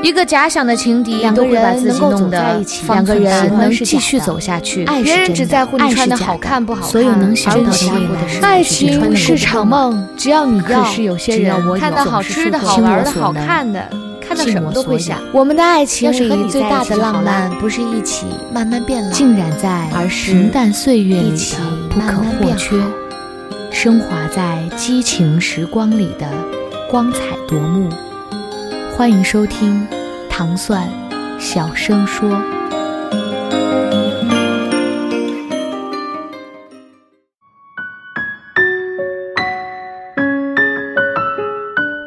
一个假想的情敌，两个都会把自己人能够走在一起，方寸大喜乱欢是假继续的走下去。爱人真的只在乎你爱是穿的假的好看不好看，所有能想到的未来想过的是爱自己穿的情是场梦，只要你要，可是有些人只要我有看到好吃的好玩的好看的，看到什么都会想。我们的爱情是最大的浪漫不是一起慢慢变老，浸染在而是平淡岁月里的不可或缺好，升华在激情时光里的光彩夺目。欢迎收听糖蒜小声说。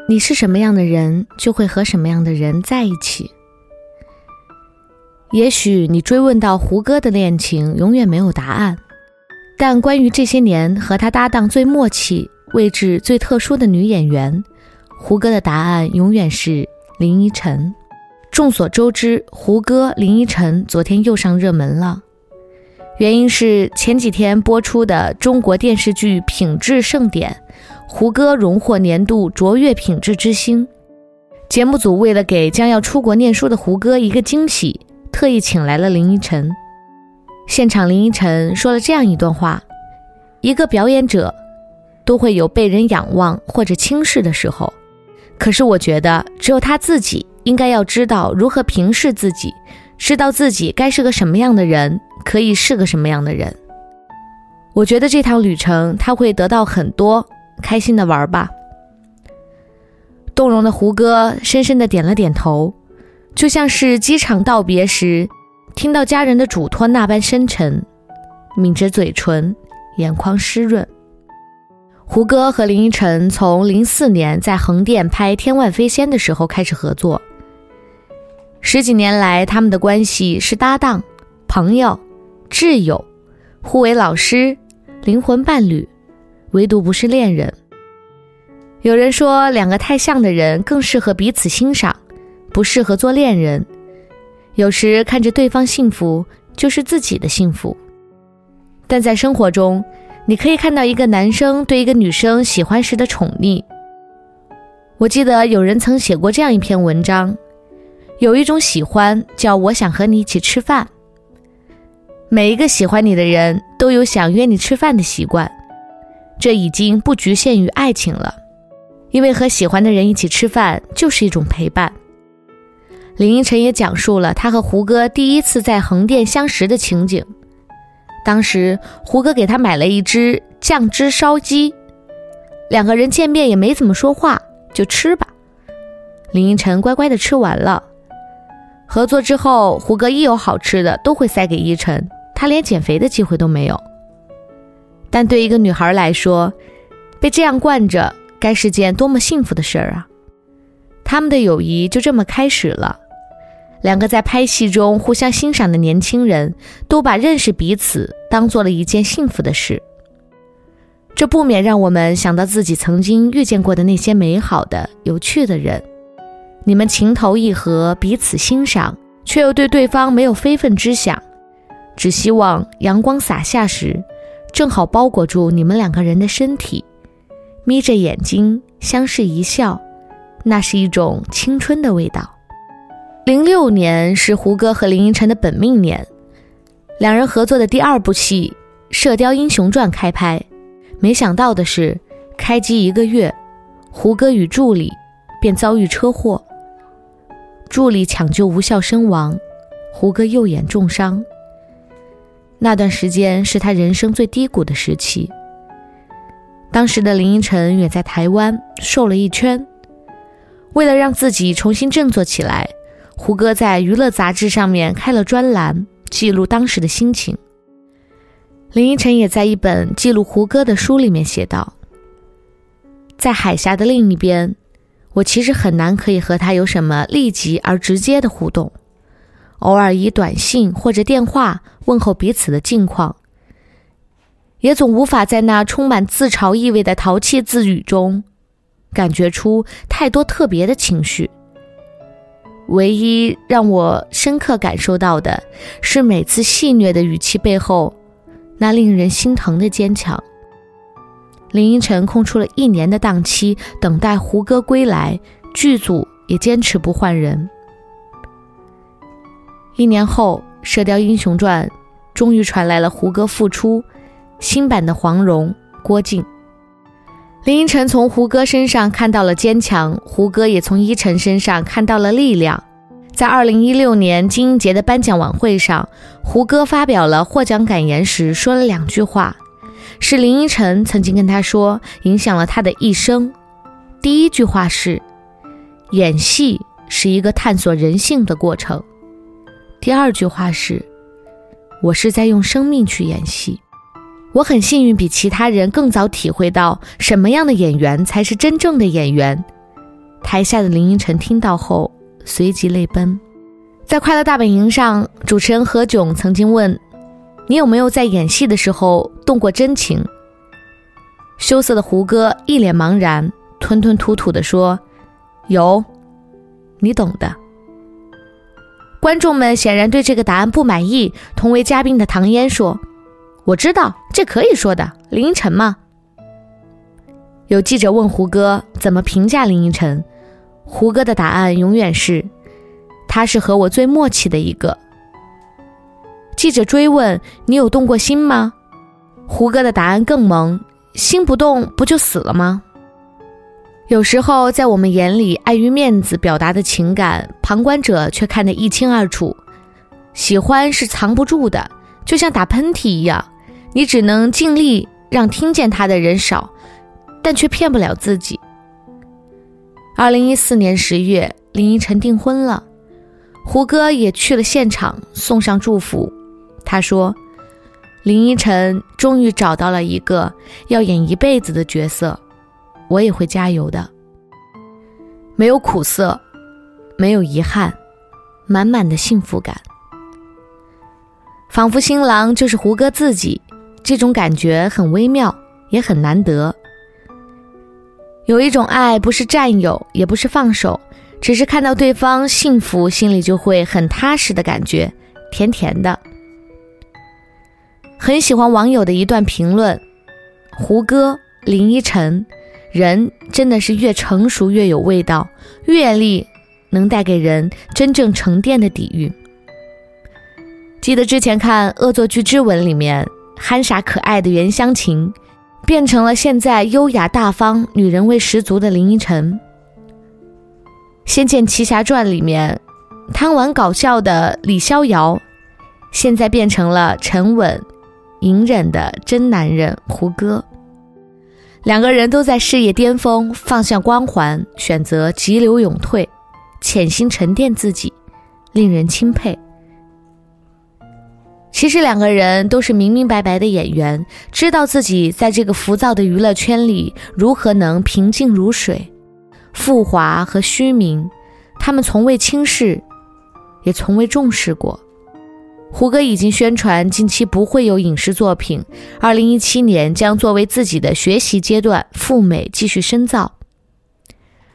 你是什么样的人，就会和什么样的人在一起。也许你追问到胡歌的恋情，永远没有答案。但关于这些年和他搭档最默契、位置最特殊的女演员，胡歌的答案永远是林依晨。众所周知，胡歌、林依晨昨天又上热门了，原因是前几天播出的中国电视剧《品质盛典》，胡歌荣获年度卓越品质之星。节目组为了给将要出国念书的胡歌一个惊喜，特意请来了林依晨。现场，林依晨说了这样一段话：一个表演者都会有被人仰望或者轻视的时候，可是我觉得只有他自己应该要知道如何平视自己，知道自己该是个什么样的人，可以是个什么样的人。我觉得这趟旅程他会得到很多，开心的玩吧。动容的胡歌深深的点了点头，就像是机场道别时。听到家人的嘱托那般深沉，抿着嘴唇，眼眶湿润。胡歌和林依晨从零四年在横店拍《天外飞仙》的时候开始合作，十几年来，他们的关系是搭档、朋友、挚友，互为老师、灵魂伴侣，唯独不是恋人。有人说，两个太像的人更适合彼此欣赏，不适合做恋人。有时看着对方幸福，就是自己的幸福。但在生活中，你可以看到一个男生对一个女生喜欢时的宠溺。我记得有人曾写过这样一篇文章：有一种喜欢叫我想和你一起吃饭。每一个喜欢你的人都有想约你吃饭的习惯，这已经不局限于爱情了，因为和喜欢的人一起吃饭就是一种陪伴。林依晨也讲述了他和胡歌第一次在横店相识的情景。当时胡歌给他买了一只酱汁烧鸡，两个人见面也没怎么说话，就吃吧。林依晨乖乖的吃完了。合作之后，胡歌一有好吃的都会塞给依晨，他连减肥的机会都没有。但对一个女孩来说，被这样惯着，该是件多么幸福的事儿啊！他们的友谊就这么开始了。两个在拍戏中互相欣赏的年轻人，都把认识彼此当做了一件幸福的事。这不免让我们想到自己曾经遇见过的那些美好的、有趣的人。你们情投意合，彼此欣赏，却又对对方没有非分之想，只希望阳光洒下时，正好包裹住你们两个人的身体，眯着眼睛相视一笑，那是一种青春的味道。零六年是胡歌和林依晨的本命年，两人合作的第二部戏《射雕英雄传》开拍。没想到的是，开机一个月，胡歌与助理便遭遇车祸，助理抢救无效身亡，胡歌右眼重伤。那段时间是他人生最低谷的时期。当时的林依晨远在台湾，瘦了一圈，为了让自己重新振作起来。胡歌在娱乐杂志上面开了专栏，记录当时的心情。林依晨也在一本记录胡歌的书里面写道：“在海峡的另一边，我其实很难可以和他有什么立即而直接的互动，偶尔以短信或者电话问候彼此的近况，也总无法在那充满自嘲意味的淘气自语中，感觉出太多特别的情绪。”唯一让我深刻感受到的是，每次戏谑的语气背后，那令人心疼的坚强。林依晨空出了一年的档期，等待胡歌归来，剧组也坚持不换人。一年后，《射雕英雄传》终于传来了胡歌复出，新版的黄蓉郭靖。林依晨从胡歌身上看到了坚强，胡歌也从依晨身上看到了力量。在二零一六年金鹰节的颁奖晚会上，胡歌发表了获奖感言时说了两句话，是林依晨曾经跟他说，影响了他的一生。第一句话是：“演戏是一个探索人性的过程。”第二句话是：“我是在用生命去演戏。”我很幸运，比其他人更早体会到什么样的演员才是真正的演员。台下的林依晨听到后。随即泪奔，在《快乐大本营》上，主持人何炅曾经问：“你有没有在演戏的时候动过真情？”羞涩的胡歌一脸茫然，吞吞吐吐地说：“有，你懂的。”观众们显然对这个答案不满意。同为嘉宾的唐嫣说：“我知道，这可以说的，林依晨吗。”有记者问胡歌怎么评价林依晨。胡歌的答案永远是：“他是和我最默契的一个。”记者追问：“你有动过心吗？”胡歌的答案更萌：“心不动不就死了吗？”有时候在我们眼里，碍于面子表达的情感，旁观者却看得一清二楚。喜欢是藏不住的，就像打喷嚏一样，你只能尽力让听见他的人少，但却骗不了自己。二零一四年十月，林依晨订婚了，胡歌也去了现场送上祝福。他说：“林依晨终于找到了一个要演一辈子的角色，我也会加油的。没有苦涩，没有遗憾，满满的幸福感，仿佛新郎就是胡歌自己。这种感觉很微妙，也很难得。”有一种爱，不是占有，也不是放手，只是看到对方幸福，心里就会很踏实的感觉，甜甜的。很喜欢网友的一段评论：胡歌、林依晨，人真的是越成熟越有味道，阅历能带给人真正沉淀的底蕴。记得之前看《恶作剧之吻》里面，憨傻可爱的袁湘琴。变成了现在优雅大方、女人味十足的林依晨。《仙剑奇侠传》里面贪玩搞笑的李逍遥，现在变成了沉稳、隐忍的真男人胡歌。两个人都在事业巅峰，放下光环，选择急流勇退，潜心沉淀自己，令人钦佩。其实两个人都是明明白白的演员，知道自己在这个浮躁的娱乐圈里如何能平静如水。富华和虚名，他们从未轻视，也从未重视过。胡歌已经宣传近期不会有影视作品，二零一七年将作为自己的学习阶段赴美继续深造。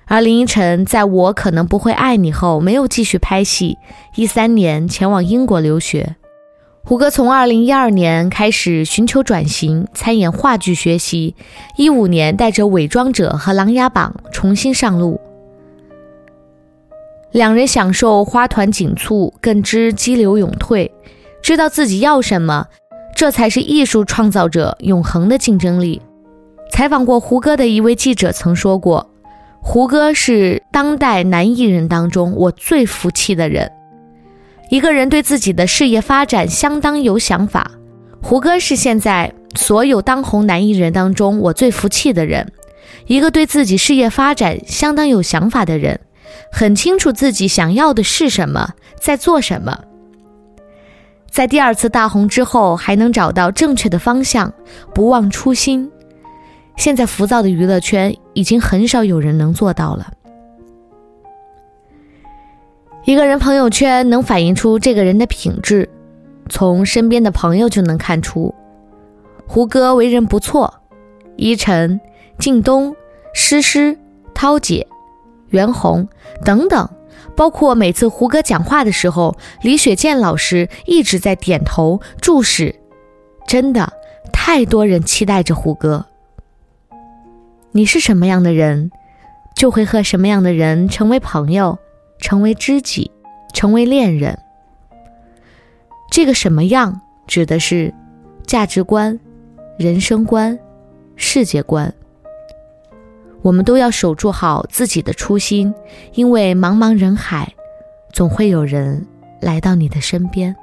而林依晨在我可能不会爱你后没有继续拍戏，一三年前往英国留学。胡歌从二零一二年开始寻求转型，参演话剧学习。一五年带着《伪装者》和《琅琊榜》重新上路，两人享受花团锦簇，更知激流勇退，知道自己要什么，这才是艺术创造者永恒的竞争力。采访过胡歌的一位记者曾说过：“胡歌是当代男艺人当中我最服气的人。”一个人对自己的事业发展相当有想法，胡歌是现在所有当红男艺人当中我最服气的人。一个对自己事业发展相当有想法的人，很清楚自己想要的是什么，在做什么。在第二次大红之后，还能找到正确的方向，不忘初心。现在浮躁的娱乐圈，已经很少有人能做到了。一个人朋友圈能反映出这个人的品质，从身边的朋友就能看出。胡歌为人不错，依晨、靳东、诗诗、涛姐、袁弘等等，包括每次胡歌讲话的时候，李雪健老师一直在点头注视。真的，太多人期待着胡歌。你是什么样的人，就会和什么样的人成为朋友。成为知己，成为恋人。这个什么样指的是价值观、人生观、世界观。我们都要守住好自己的初心，因为茫茫人海，总会有人来到你的身边。